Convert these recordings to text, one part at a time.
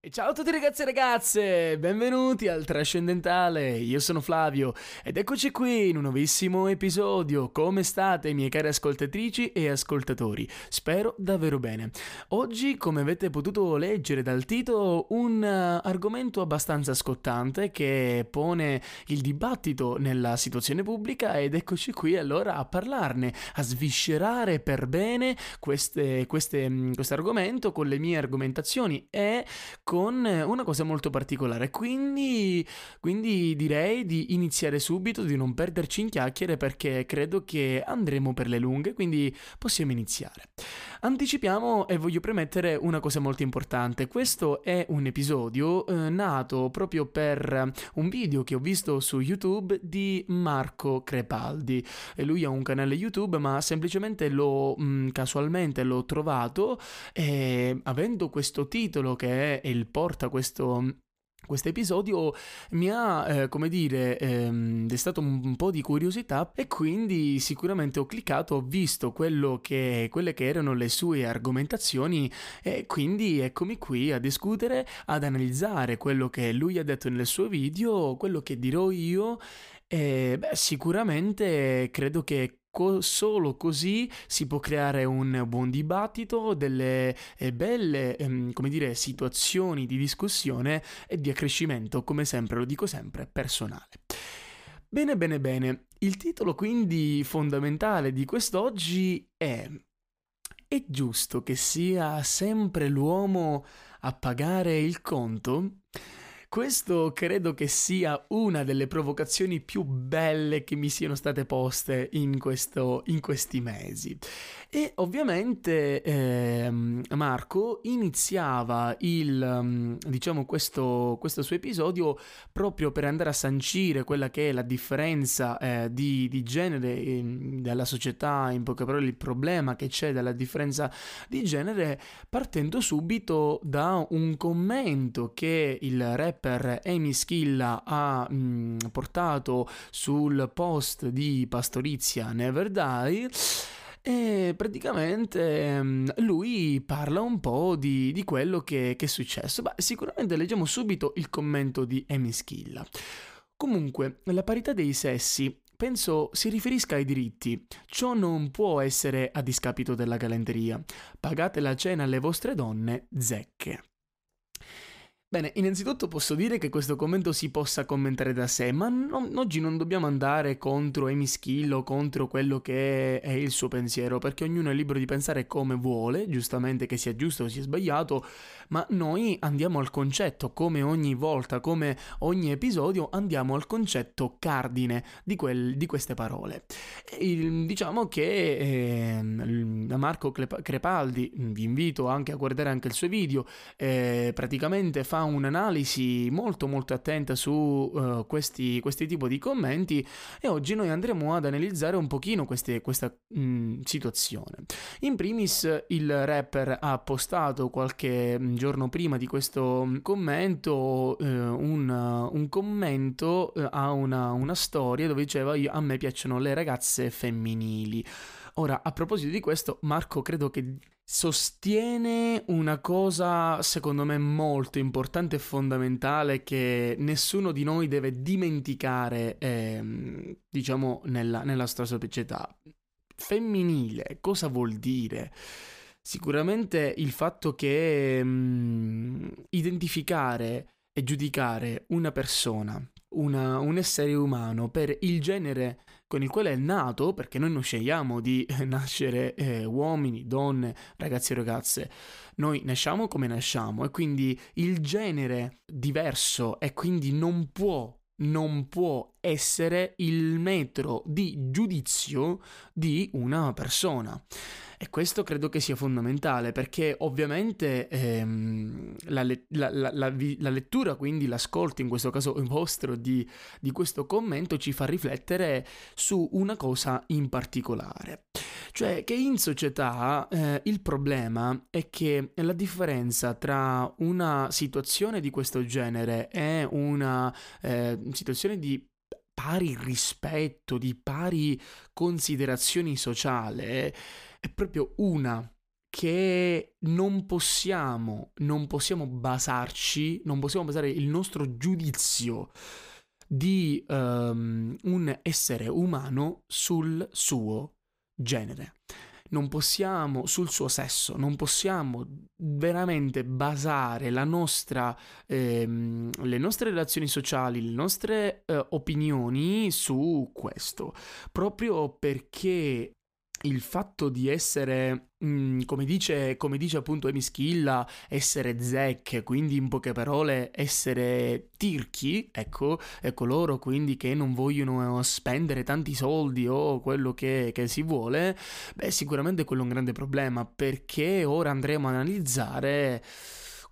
E ciao a tutti ragazzi e ragazze, benvenuti al Trascendentale, io sono Flavio ed eccoci qui in un nuovissimo episodio, come state miei cari ascoltatrici e ascoltatori? Spero davvero bene. Oggi, come avete potuto leggere dal titolo, un uh, argomento abbastanza scottante che pone il dibattito nella situazione pubblica ed eccoci qui allora a parlarne, a sviscerare per bene mm, questo argomento con le mie argomentazioni e con una cosa molto particolare. Quindi, quindi direi di iniziare subito, di non perderci in chiacchiere perché credo che andremo per le lunghe, quindi possiamo iniziare. Anticipiamo e voglio premettere una cosa molto importante. Questo è un episodio eh, nato proprio per un video che ho visto su YouTube di Marco Crepaldi. E lui ha un canale YouTube, ma semplicemente l'ho mh, mm, casualmente l'ho trovato e avendo questo titolo che è il porta questo questo episodio mi ha, eh, come dire, ehm, destato un, po' di curiosità e quindi sicuramente ho cliccato, ho visto che, quelle che erano le sue argomentazioni e quindi eccomi qui a discutere, ad analizzare quello che lui ha detto nel suo video, quello che dirò io e beh, sicuramente credo che Co- solo così si può creare un buon dibattito, delle eh, belle, ehm, come dire, situazioni di discussione e di accrescimento, come sempre, lo dico sempre, personale. Bene, bene, bene. Il titolo quindi fondamentale di quest'oggi è È giusto che sia sempre l'uomo a pagare il conto? Questo credo che sia una delle provocazioni più belle che mi siano state poste in, questo, in questi mesi. E ovviamente eh, Marco iniziava il, mm, diciamo, questo, questo, suo episodio proprio per andare a sancire quella che è la differenza eh, di, di, genere in, della società, in poche parole il problema che c'è della differenza di genere, partendo subito da un commento che il rap rapper Amy Schilla ha mh, mm, portato sul post di Pastorizia Never Die. E praticamente mm, lui parla un po' di, di quello che, che, è successo. Beh, sicuramente leggiamo subito il commento di Amy Schilla. Comunque, la parità dei sessi penso si riferisca ai diritti. Ciò non può essere a discapito della galanteria. Pagate la cena alle vostre donne, zecche. Bene, innanzitutto posso dire che questo commento si possa commentare da sé, ma no, oggi non dobbiamo andare contro Amy Skill o contro quello che è il suo pensiero, perché ognuno è libero di pensare come vuole, giustamente che sia giusto o sia sbagliato, ma noi andiamo al concetto, come ogni volta, come ogni episodio, andiamo al concetto cardine di, quel, di queste parole. E, diciamo che eh, Marco Crepaldi, vi invito anche a guardare anche il suo video, eh, praticamente fa fa un'analisi molto molto attenta su uh, questi, questi tipi di commenti e oggi noi andremo ad analizzare un pochino queste, questa mh, mm, situazione. In primis il rapper ha postato qualche mm, giorno prima di questo mm, commento uh, un, uh, un, commento a una, una, storia dove diceva a me piacciono le ragazze femminili. Ora, a proposito di questo, Marco credo che sostiene una cosa secondo me molto importante e fondamentale che nessuno di noi deve dimenticare, ehm, diciamo, nella, nella nostra società. Femminile, cosa vuol dire? Sicuramente il fatto che mh, identificare e giudicare una persona una, un essere umano per il genere con il quale è nato, perché noi non scegliamo di nascere eh, uomini, donne, ragazzi e ragazze, noi nasciamo come nasciamo e quindi il genere diverso e quindi non può non può essere il metro di giudizio di una persona. E questo credo che sia fondamentale perché ovviamente ehm, la, la, la, la, lettura, quindi l'ascolto in questo caso vostro di, di questo commento ci fa riflettere su una cosa in particolare. Cioè che in società eh, il problema è che la differenza tra una situazione di questo genere e una eh, situazione di pari rispetto, di pari considerazioni sociale, è proprio una che non possiamo, non possiamo basarci, non possiamo basare il nostro giudizio di um, un essere umano sul suo genere non possiamo, sul suo sesso, non possiamo veramente basare la nostra, ehm, le nostre relazioni sociali, le nostre eh, opinioni su questo, proprio perché il fatto di essere, mh, mm, come, dice, come dice appunto Emischilla, essere zec, quindi in poche parole essere tirchi, ecco, e coloro quindi che non vogliono spendere tanti soldi o quello che, che si vuole, beh sicuramente quello è un grande problema perché ora andremo a analizzare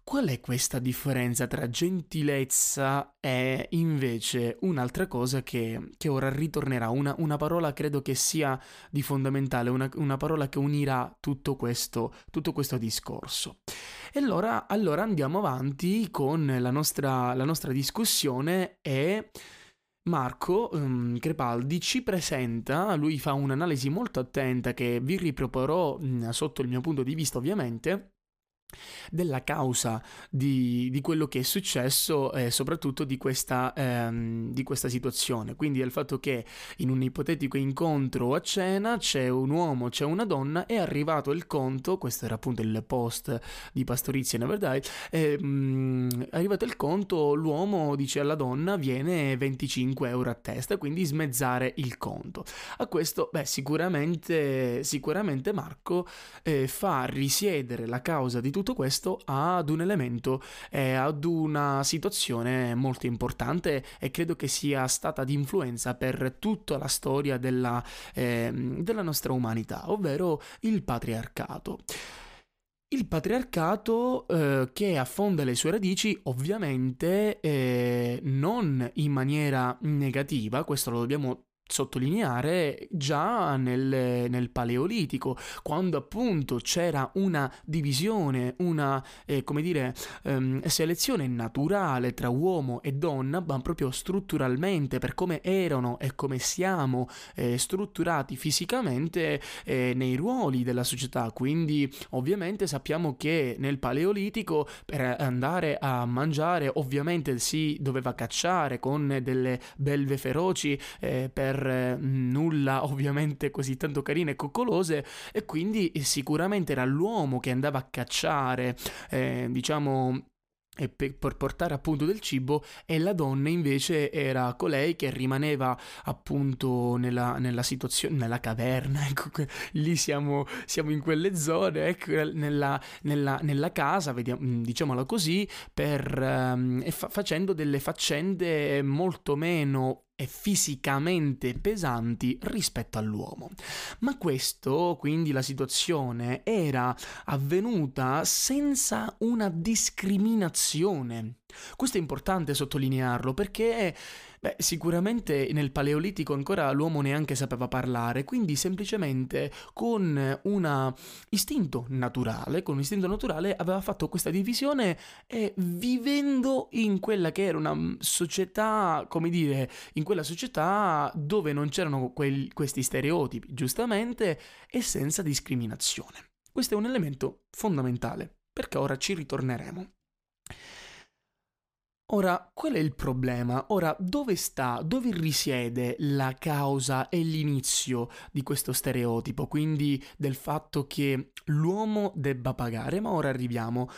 Qual è questa differenza tra gentilezza e invece un'altra cosa che, che ora ritornerà? Una, una, parola credo che sia di fondamentale, una, una parola che unirà tutto questo, tutto questo discorso. E allora, allora, andiamo avanti con la nostra, la nostra discussione e... Marco um, Crepaldi ci presenta, lui fa un'analisi molto attenta che vi riproporrò mh, sotto il mio punto di vista ovviamente, della causa di, di, quello che è successo e soprattutto di questa, ehm, di questa situazione. Quindi del fatto che in un ipotetico incontro a cena c'è un uomo, c'è una donna, è arrivato il conto, questo era appunto il post di Pastorizia Never Die, mh, è arrivato il conto, l'uomo dice alla donna viene 25 euro a testa, quindi smezzare il conto. A questo, beh, sicuramente, sicuramente Marco eh, fa risiedere la causa di tutto questo ad un elemento e ad una situazione molto importante e credo che sia stata di influenza per tutta la storia della, eh, della nostra umanità, ovvero il patriarcato. Il patriarcato eh, che affonda le sue radici ovviamente eh, non in maniera negativa, questo lo dobbiamo sottolineare già nel, nel, Paleolitico, quando appunto c'era una divisione, una eh, come dire, ehm, selezione naturale tra uomo e donna, ma proprio strutturalmente per come erano e come siamo eh, strutturati fisicamente eh, nei ruoli della società. Quindi, ovviamente, sappiamo che nel Paleolitico per andare a mangiare, ovviamente si doveva cacciare con delle belve feroci eh, per per mm, nulla ovviamente così tanto carine e coccolose e quindi sicuramente era l'uomo che andava a cacciare, eh, diciamo e per portare appunto del cibo e la donna invece era colei che rimaneva appunto nella, nella situazione nella caverna ecco lì siamo, siamo in quelle zone ecco nella, nella, nella casa vediamo, mm, diciamola così per um, fa- facendo delle faccende molto meno e fisicamente pesanti rispetto all'uomo. Ma questo, quindi la situazione, era avvenuta senza una discriminazione. Questo è importante sottolinearlo perché Beh, sicuramente nel Paleolitico ancora l'uomo neanche sapeva parlare, quindi semplicemente con un istinto naturale, con un istinto naturale aveva fatto questa divisione e vivendo in quella che era una società, come dire, in quella società dove non c'erano quel, questi stereotipi, giustamente, e senza discriminazione. Questo è un elemento fondamentale, perché ora ci ritorneremo. Ora, qual è il problema? Ora, dove sta, dove risiede la causa e l'inizio di questo stereotipo, quindi del fatto che l'uomo debba pagare? Ma ora arriviamo.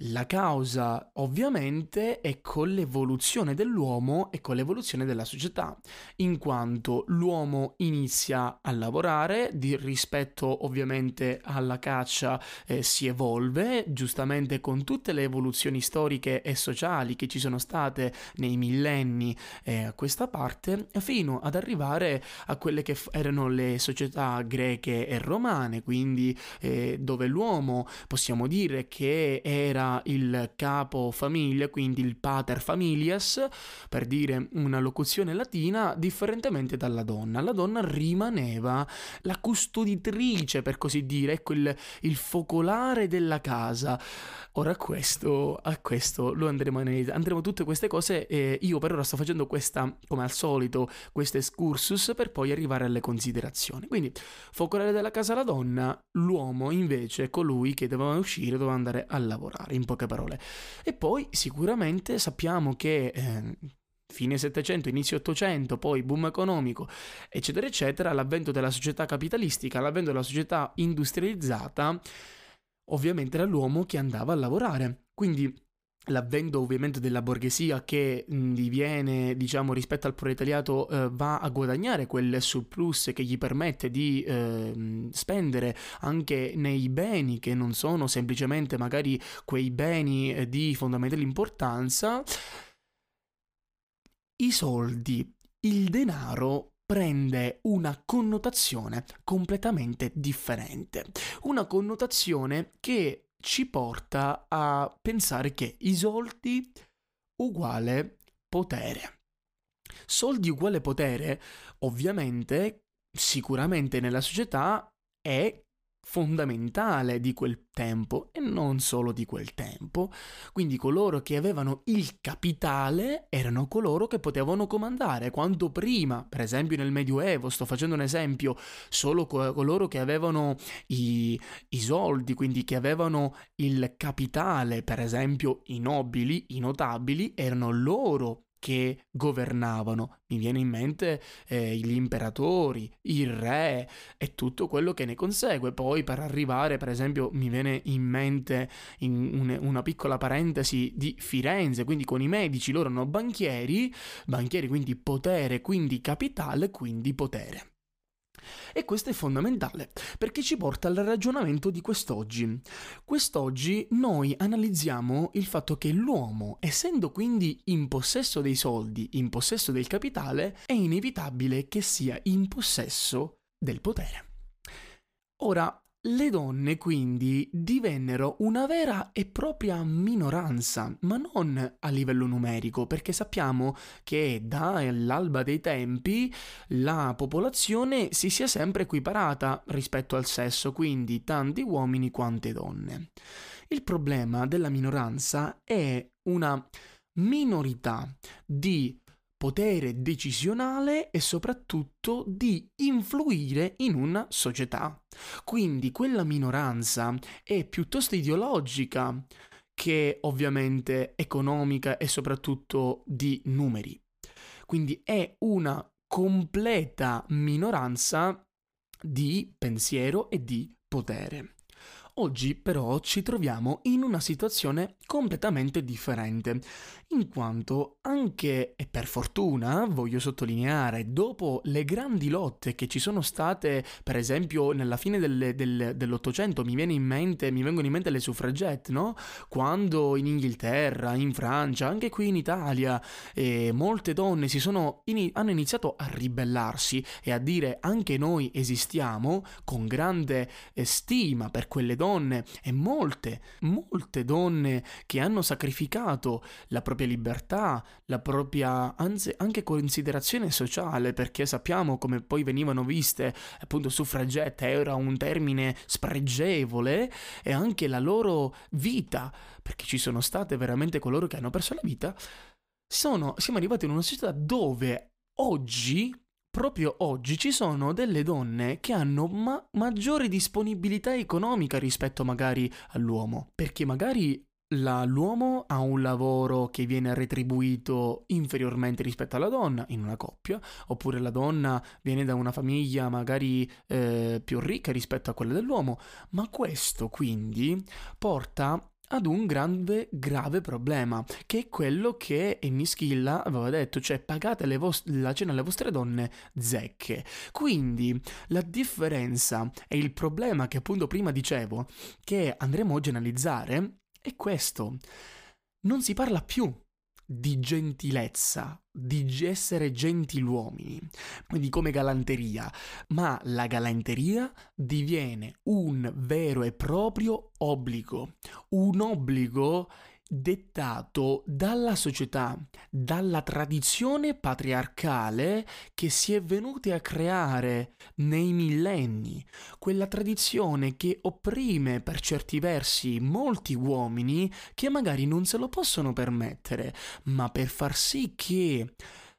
La causa ovviamente è con l'evoluzione dell'uomo e con l'evoluzione della società, in quanto l'uomo inizia a lavorare, di, rispetto ovviamente alla caccia eh, si evolve, giustamente con tutte le evoluzioni storiche e sociali che ci sono state nei millenni eh, a questa parte, fino ad arrivare a quelle che f- erano le società greche e romane, quindi eh, dove l'uomo possiamo dire che era il capo famiglia, quindi il pater familias, per dire una locuzione latina, differentemente dalla donna. La donna rimaneva la custoditrice, per così dire, ecco il, il focolare della casa. Ora questo, a questo lo andremo a analizzare, andremo tutte queste cose e io per ora sto facendo questa, come al solito, questo excursus per poi arrivare alle considerazioni. Quindi, focolare della casa la donna, l'uomo invece è colui che doveva uscire, doveva andare a lavorare, in poche parole. E poi sicuramente sappiamo che... Eh, fine 700, inizio 800, poi boom economico, eccetera, eccetera, l'avvento della società capitalistica, l'avvento della società industrializzata, ovviamente era l'uomo che andava a lavorare. Quindi l'avvento ovviamente della borghesia che diviene, diciamo, rispetto al proletariato eh, va a guadagnare quel surplus che gli permette di eh, spendere anche nei beni che non sono semplicemente magari quei beni eh, di fondamentale importanza, i soldi, il denaro prende una connotazione completamente differente. Una connotazione che ci porta a pensare che i soldi uguale potere. Soldi uguale potere, ovviamente, sicuramente nella società è fondamentale di quel tempo e non solo di quel tempo. Quindi coloro che avevano il capitale erano coloro che potevano comandare. Quanto prima, per esempio nel Medioevo, sto facendo un esempio, solo coloro che avevano i, i soldi, quindi che avevano il capitale, per esempio i nobili, i notabili, erano loro che governavano. Mi viene in mente eh, gli imperatori, il re e tutto quello che ne consegue. Poi per arrivare, per esempio, mi viene in mente in un, una piccola parentesi di Firenze, quindi con i medici, loro erano banchieri, banchieri quindi potere, quindi capitale, quindi potere. E questo è fondamentale perché ci porta al ragionamento di quest'oggi. Quest'oggi noi analizziamo il fatto che l'uomo, essendo quindi in possesso dei soldi, in possesso del capitale, è inevitabile che sia in possesso del potere. Ora, le donne quindi divennero una vera e propria minoranza, ma non a livello numerico, perché sappiamo che dall'alba dei tempi la popolazione si sia sempre equiparata rispetto al sesso, quindi tanti uomini quante donne. Il problema della minoranza è una minorità di potere decisionale e soprattutto di influire in una società. Quindi quella minoranza è piuttosto ideologica che ovviamente economica e soprattutto di numeri. Quindi è una completa minoranza di pensiero e di potere. Oggi però ci troviamo in una situazione completamente differente, in quanto anche, e per fortuna, voglio sottolineare, dopo le grandi lotte che ci sono state, per esempio nella fine del, del, dell'Ottocento, mi, viene in mente, mi vengono in mente le suffragette, no? Quando in Inghilterra, in Francia, anche qui in Italia, eh, molte donne sono, in, hanno iniziato a ribellarsi e a dire anche noi esistiamo con grande eh, stima per quelle donne donne e molte, molte donne che hanno sacrificato la propria libertà, la propria, anzi anche considerazione sociale, perché sappiamo come poi venivano viste appunto suffragette, era un termine spregevole e anche la loro vita, perché ci sono state veramente coloro che hanno perso la vita, sono, siamo arrivati in una società dove oggi proprio oggi ci sono delle donne che hanno ma- maggiore disponibilità economica rispetto magari all'uomo, perché magari la, l'uomo ha un lavoro che viene retribuito inferiormente rispetto alla donna in una coppia, oppure la donna viene da una famiglia magari eh, più ricca rispetto a quella dell'uomo, ma questo quindi porta ad un grande, grave problema, che è quello che Enischilla aveva detto, cioè pagate vost- la cena alle vostre donne zecche. Quindi la differenza e il problema che appunto prima dicevo, che andremo oggi a analizzare, è questo. Non si parla più di gentilezza, di essere gentiluomini, quindi come galanteria, ma la galanteria diviene un vero e proprio obbligo, un obbligo dettato dalla società, dalla tradizione patriarcale che si è venuta a creare nei millenni, quella tradizione che opprime per certi versi molti uomini che magari non se lo possono permettere, ma per far sì che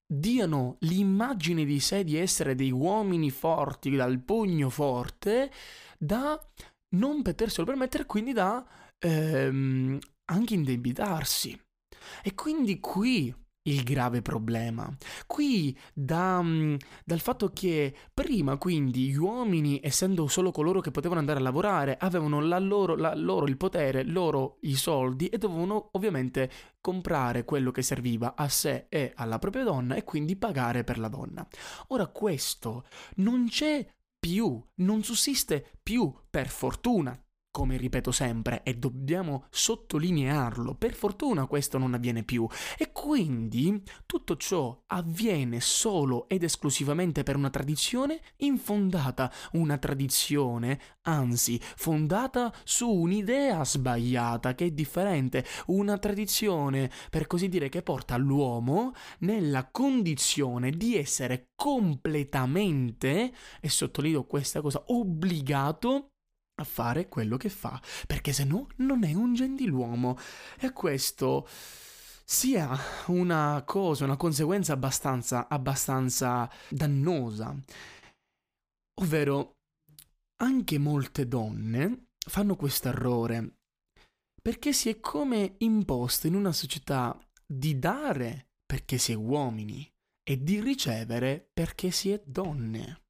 diano l'immagine di sé di essere dei uomini forti dal pugno forte da non poterselo permettere, quindi da ehm, anche indebitarsi. E quindi qui il grave problema. Qui da, mm, dal fatto che prima quindi gli uomini, essendo solo coloro che potevano andare a lavorare, avevano la loro, la loro, il potere, loro i soldi e dovevano ovviamente comprare quello che serviva a sé e alla propria donna e quindi pagare per la donna. Ora questo non c'è più, non sussiste più per fortuna come ripeto sempre, e dobbiamo sottolinearlo, per fortuna questo non avviene più. E quindi tutto ciò avviene solo ed esclusivamente per una tradizione infondata, una tradizione, anzi, fondata su un'idea sbagliata che è differente, una tradizione, per così dire, che porta l'uomo nella condizione di essere completamente, e sottolineo questa cosa, obbligato a fare quello che fa, perché se no non è un gentiluomo. E questo sia una cosa, una conseguenza abbastanza, abbastanza dannosa. Ovvero, anche molte donne fanno questo errore, perché si è come imposto in una società di dare perché si è uomini e di ricevere perché si è donne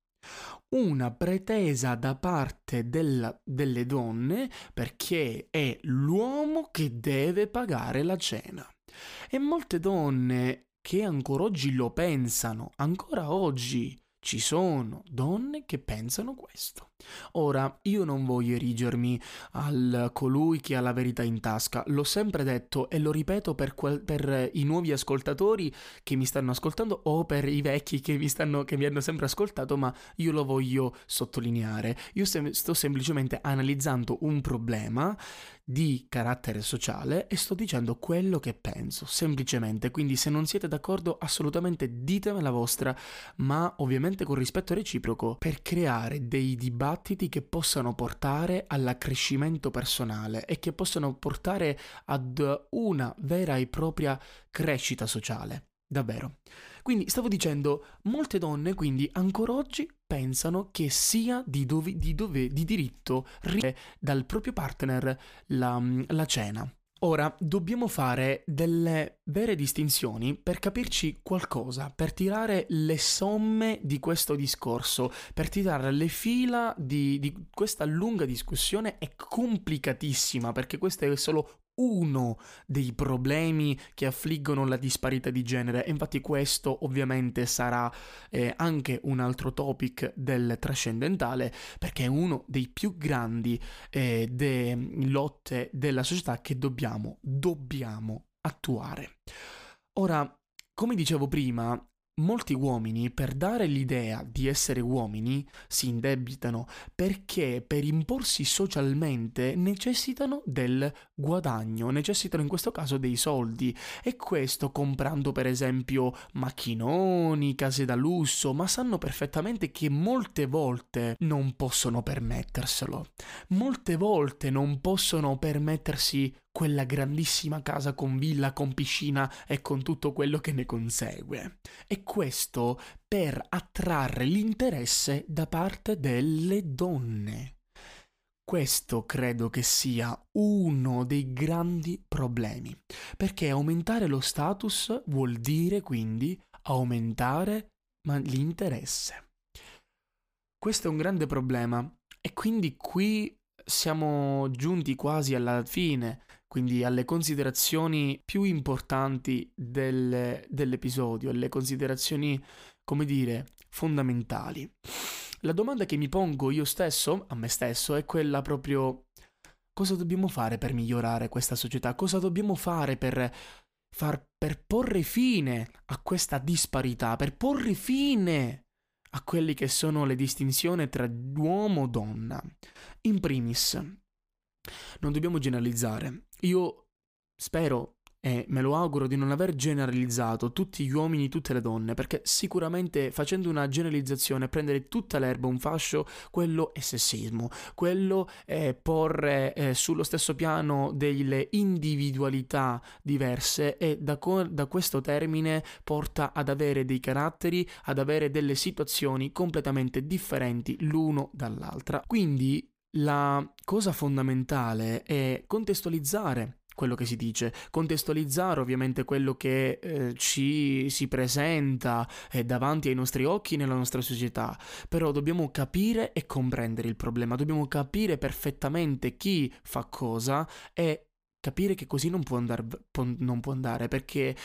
una pretesa da parte della, delle donne perché è l'uomo che deve pagare la cena. E molte donne che ancora oggi lo pensano, ancora oggi ci sono donne che pensano questo. Ora, io non voglio erigermi al colui che ha la verità in tasca, l'ho sempre detto e lo ripeto per, quel, per i nuovi ascoltatori che mi stanno ascoltando o per i vecchi che mi, stanno, che mi hanno sempre ascoltato, ma io lo voglio sottolineare. Io sem- sto semplicemente analizzando un problema di carattere sociale e sto dicendo quello che penso, semplicemente. Quindi se non siete d'accordo assolutamente ditemi la vostra, ma ovviamente con rispetto reciproco per creare dei dibattiti che possano portare all'accrescimento personale e che possano portare ad una vera e propria crescita sociale. Davvero. Quindi stavo dicendo, molte donne quindi ancora oggi pensano che sia di, dove, di, dove, di diritto dal proprio partner la, la cena. Ora, dobbiamo fare delle vere distinzioni per capirci qualcosa, per tirare le somme di questo discorso, per tirare le fila di, di questa lunga discussione è complicatissima perché questo è solo uno dei problemi che affliggono la disparità di genere e infatti questo ovviamente sarà eh, anche un altro topic del trascendentale perché è uno dei più grandi eh, de lotte della società che dobbiamo, dobbiamo attuare. Ora, come dicevo prima, Molti uomini, per dare l'idea di essere uomini, si indebitano perché per imporsi socialmente necessitano del guadagno, necessitano in questo caso dei soldi e questo comprando per esempio macchinoni, case da lusso, ma sanno perfettamente che molte volte non possono permetterselo. Molte volte non possono permettersi quella grandissima casa con villa, con piscina e con tutto quello che ne consegue. E questo per attrarre l'interesse da parte delle donne. Questo credo che sia uno dei grandi problemi, perché aumentare lo status vuol dire quindi aumentare l'interesse. Questo è un grande problema e quindi qui siamo giunti quasi alla fine quindi alle considerazioni più importanti del, dell'episodio, alle considerazioni, come dire, fondamentali. La domanda che mi pongo io stesso, a me stesso, è quella proprio cosa dobbiamo fare per migliorare questa società? Cosa dobbiamo fare per far, per porre fine a questa disparità, per porre fine a quelle che sono le distinzioni tra uomo e donna. In primis, non dobbiamo generalizzare. Io spero e me lo auguro di non aver generalizzato tutti gli uomini, tutte le donne, perché sicuramente facendo una generalizzazione, prendere tutta l'erba un fascio, quello è sessismo, quello è porre eh, sullo stesso piano delle individualità diverse e da, co- da questo termine porta ad avere dei caratteri, ad avere delle situazioni completamente differenti l'uno dall'altra. Quindi la cosa fondamentale è contestualizzare quello che si dice, contestualizzare ovviamente quello che eh, ci si presenta eh, davanti ai nostri occhi nella nostra società, però dobbiamo capire e comprendere il problema, dobbiamo capire perfettamente chi fa cosa e capire che così non può, andar, non può andare perché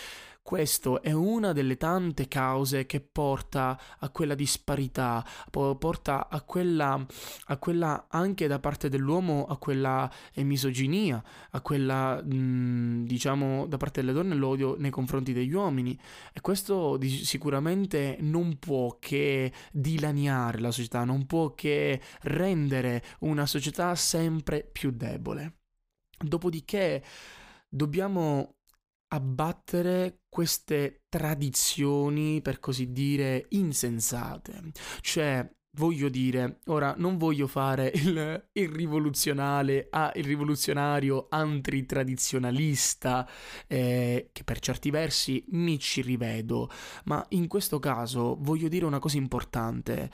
questo è una delle tante cause che porta a quella disparità, porta a quella, a quella anche da parte dell'uomo, a quella misoginia, a quella, diciamo, da parte delle donne l'odio nei confronti degli uomini. E questo sicuramente non può che dilaniare la società, non può che rendere una società sempre più debole. Dopodiché dobbiamo abbattere queste tradizioni, per così dire, insensate. Cioè, voglio dire, ora non voglio fare il, il rivoluzionale, ah, il rivoluzionario antitradizionalista, eh, che per certi versi mi ci rivedo, ma in questo caso voglio dire una cosa importante.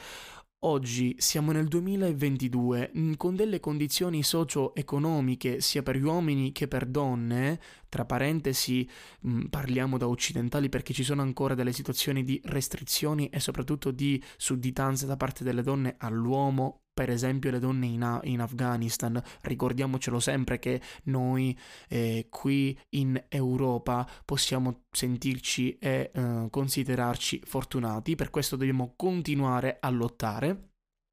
Oggi siamo nel 2022 mm, con delle condizioni socio-economiche sia per gli uomini che per donne, tra parentesi mm, parliamo da occidentali perché ci sono ancora delle situazioni di restrizioni e soprattutto di sudditanza da parte delle donne all'uomo per esempio le donne in, in, Afghanistan, ricordiamocelo sempre che noi eh, qui in Europa possiamo sentirci e eh, considerarci fortunati, per questo dobbiamo continuare a lottare.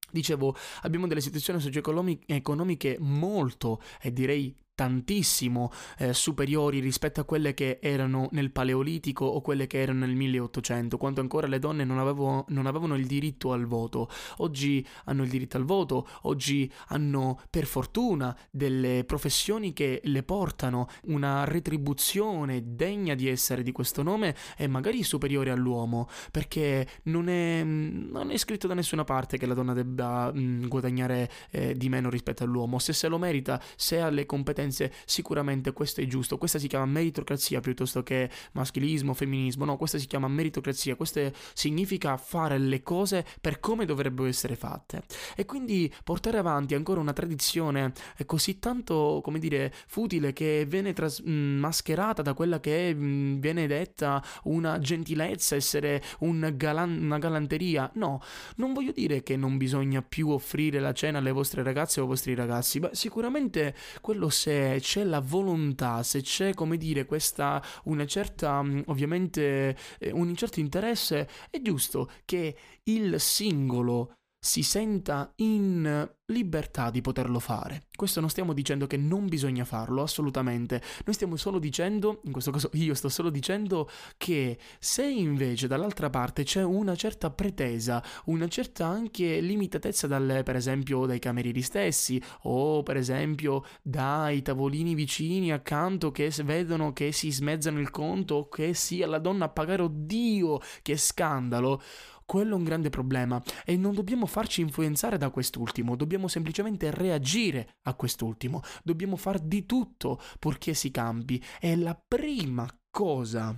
Dicevo, abbiamo delle situazioni socio-economiche molto, e direi tantissimo eh, superiori rispetto a quelle che erano nel Paleolitico o quelle che erano nel 1800, quando ancora le donne non, avevo, non, avevano il diritto al voto. Oggi hanno il diritto al voto, oggi hanno per fortuna delle professioni che le portano una retribuzione degna di essere di questo nome e magari superiore all'uomo, perché non è, non è scritto da nessuna parte che la donna debba mh, guadagnare eh, di meno rispetto all'uomo, se se lo merita, se ha le competenze competenze, sicuramente questo è giusto. Questa si chiama meritocrazia piuttosto che maschilismo, femminismo. No, questa si chiama meritocrazia. Questo significa fare le cose per come dovrebbero essere fatte. E quindi portare avanti ancora una tradizione così tanto, come dire, futile che viene tras- mascherata da quella che mh, viene detta una gentilezza, essere un galan- una galanteria. No, non voglio dire che non bisogna più offrire la cena alle vostre ragazze o ai vostri ragazzi, ma sicuramente quello se c'è la volontà, se c'è, come dire, questa una certa, mm, ovviamente, eh, un certo interesse, è giusto che il singolo si senta in libertà di poterlo fare. Questo non stiamo dicendo che non bisogna farlo, assolutamente. Noi stiamo solo dicendo, in questo caso io sto solo dicendo che se invece dall'altra parte c'è una certa pretesa, una certa anche limitatezza dal, per esempio dai camerieri stessi o per esempio dai tavolini vicini accanto che vedono che si smezzano il conto o che sia la donna a pagare, oddio, che scandalo quello è un grande problema e non dobbiamo farci influenzare da quest'ultimo, dobbiamo semplicemente reagire a quest'ultimo, dobbiamo far di tutto purché si cambi. E la prima cosa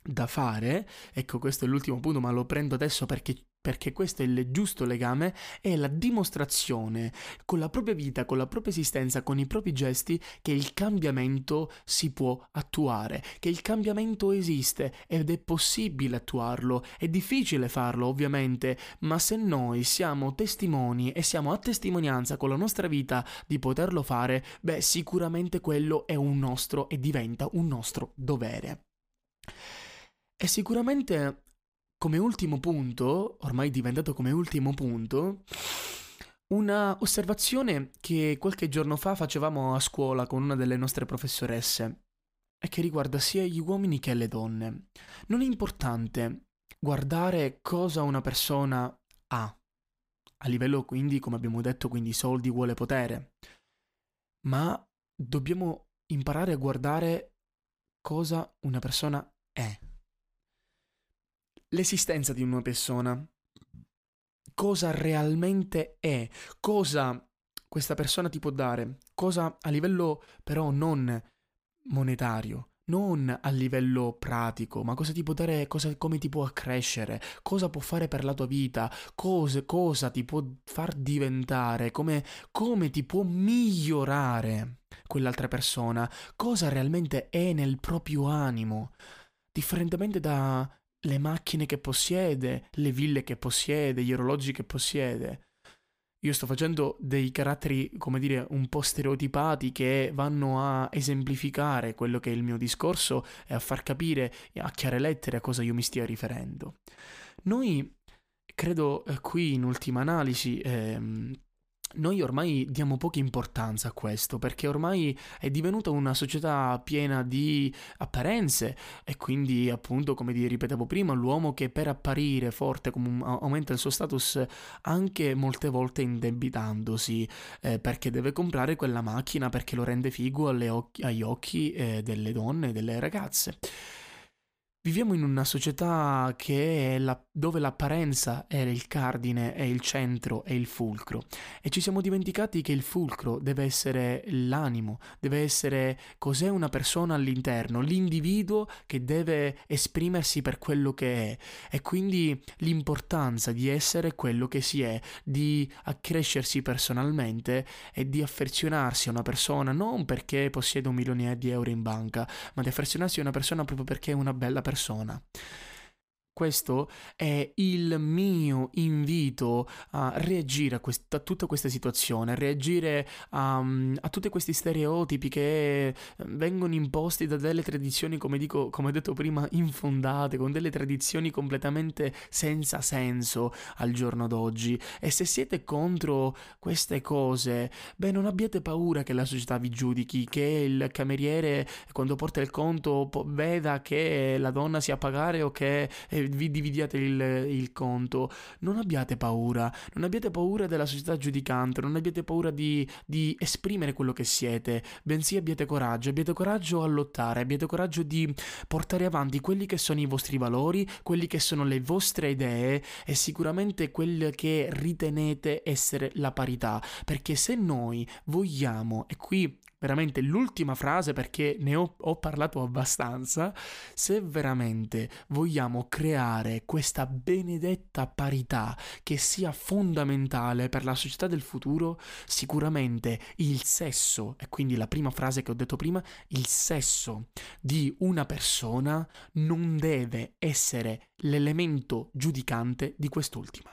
da fare, ecco questo è l'ultimo punto ma lo prendo adesso perché perché questo è il giusto legame, è la dimostrazione con la propria vita, con la propria esistenza, con i propri gesti che il cambiamento si può attuare, che il cambiamento esiste ed è possibile attuarlo. È difficile farlo, ovviamente, ma se noi siamo testimoni e siamo a testimonianza con la nostra vita di poterlo fare, beh, sicuramente quello è un nostro e diventa un nostro dovere. E sicuramente come ultimo punto, ormai diventato come ultimo punto, una osservazione che qualche giorno fa facevamo a scuola con una delle nostre professoresse. e che riguarda sia gli uomini che le donne. Non è importante guardare cosa una persona ha, a livello quindi, come abbiamo detto, quindi soldi, vuole potere, ma dobbiamo imparare a guardare cosa una persona è. L'esistenza di una persona, cosa realmente è, cosa questa persona ti può dare, cosa a livello però non monetario, non a livello pratico, ma cosa ti può dare, cosa, come ti può accrescere, cosa può fare per la tua vita, cose, cosa ti può far diventare, come, come ti può migliorare quell'altra persona, cosa realmente è nel proprio animo, differentemente dalle macchine che possiede, le ville che possiede, gli orologi che possiede. Io sto facendo dei caratteri, come dire, un po' stereotipati che vanno a esemplificare quello che è il mio discorso e a far capire a chiare lettere a cosa io mi stia riferendo. Noi, credo eh, qui in ultima analisi, ehm, noi ormai diamo poca importanza a questo perché ormai è divenuta una società piena di apparenze e quindi appunto come ripetevo prima l'uomo che per apparire forte aumenta il suo status anche molte volte indebitandosi eh, perché deve comprare quella macchina perché lo rende figo occhi, agli occhi eh, delle donne e delle ragazze. Viviamo in una società la, dove l'apparenza è il cardine, è il centro, è il fulcro. E ci siamo dimenticati che il fulcro deve essere l'animo, deve essere cos'è una persona all'interno, l'individuo che deve esprimersi per quello che è. E quindi l'importanza di essere quello che si è, di accrescersi personalmente e di affezionarsi a una persona non perché possiede un milione di euro in banca, ma di affezionarsi a una persona proprio perché è una bella persona persona. Questo è il mio invito a reagire a, questa, a tutta questa situazione, a reagire a, a, tutti questi stereotipi che eh, vengono imposti da delle tradizioni, come, dico, come detto prima, infondate, con delle tradizioni completamente senza senso al giorno d'oggi. E se siete contro queste cose, beh, non abbiate paura che la società vi giudichi, che il cameriere quando porta il conto veda che la donna sia a pagare o che eh, vi dividiate il, il, conto, non abbiate paura, non abbiate paura della società giudicante, non abbiate paura di, di esprimere quello che siete, bensì abbiate coraggio, abbiate coraggio a lottare, abbiate coraggio di portare avanti quelli che sono i vostri valori, quelli che sono le vostre idee e sicuramente quelle che ritenete essere la parità, perché se noi vogliamo, e qui veramente l'ultima frase perché ne ho, ho, parlato abbastanza, se veramente vogliamo creare questa benedetta parità che sia fondamentale per la società del futuro, sicuramente il sesso, e quindi la prima frase che ho detto prima, il sesso di una persona non deve essere l'elemento giudicante di quest'ultima.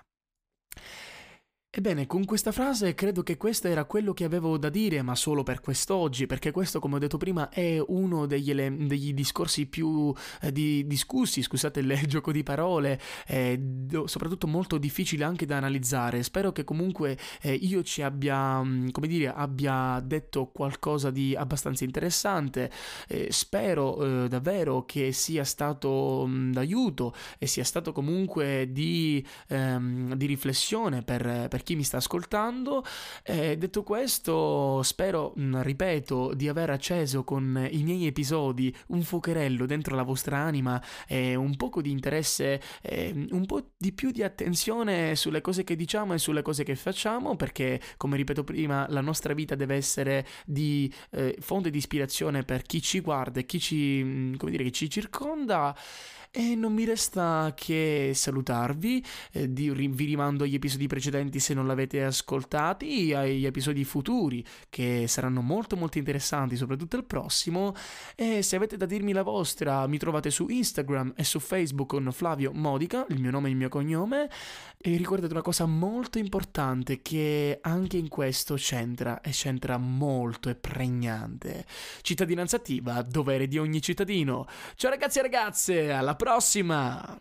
Ebbene, con questa frase credo che questo era quello che avevo da dire, ma solo per quest'oggi, perché questo, come ho detto prima, è uno degli, degli discorsi più eh, di, discussi, scusate il gioco di parole, eh, do, soprattutto molto difficile anche da analizzare. Spero che comunque eh, io ci abbia, mm, come dire, abbia detto qualcosa di abbastanza interessante. Eh, spero eh, davvero che sia stato mh, mm, d'aiuto e sia stato comunque di, ehm, di riflessione per, per per chi mi sta ascoltando. Eh, detto questo, spero, mm, ripeto, di aver acceso con i miei episodi un fuocherello dentro la vostra anima e un poco di interesse, eh, un po' di più di attenzione sulle cose che diciamo e sulle cose che facciamo, perché, come ripeto prima, la nostra vita deve essere di eh, fonte di ispirazione per chi ci guarda e chi ci, mm, come dire, chi ci circonda. E non mi resta che salutarvi, eh, di, vi rimando agli episodi precedenti se non l'avete ascoltati, agli episodi futuri che saranno molto molto interessanti, soprattutto il prossimo. E se avete da dirmi la vostra, mi trovate su Instagram e su Facebook con Flavio Modica, il mio nome e il mio cognome. E ricordate una cosa molto importante che anche in questo c'entra e c'entra molto e pregnante. Cittadinanza attiva, dovere di ogni cittadino. Ciao ragazzi e ragazze, alla prossima! próxima!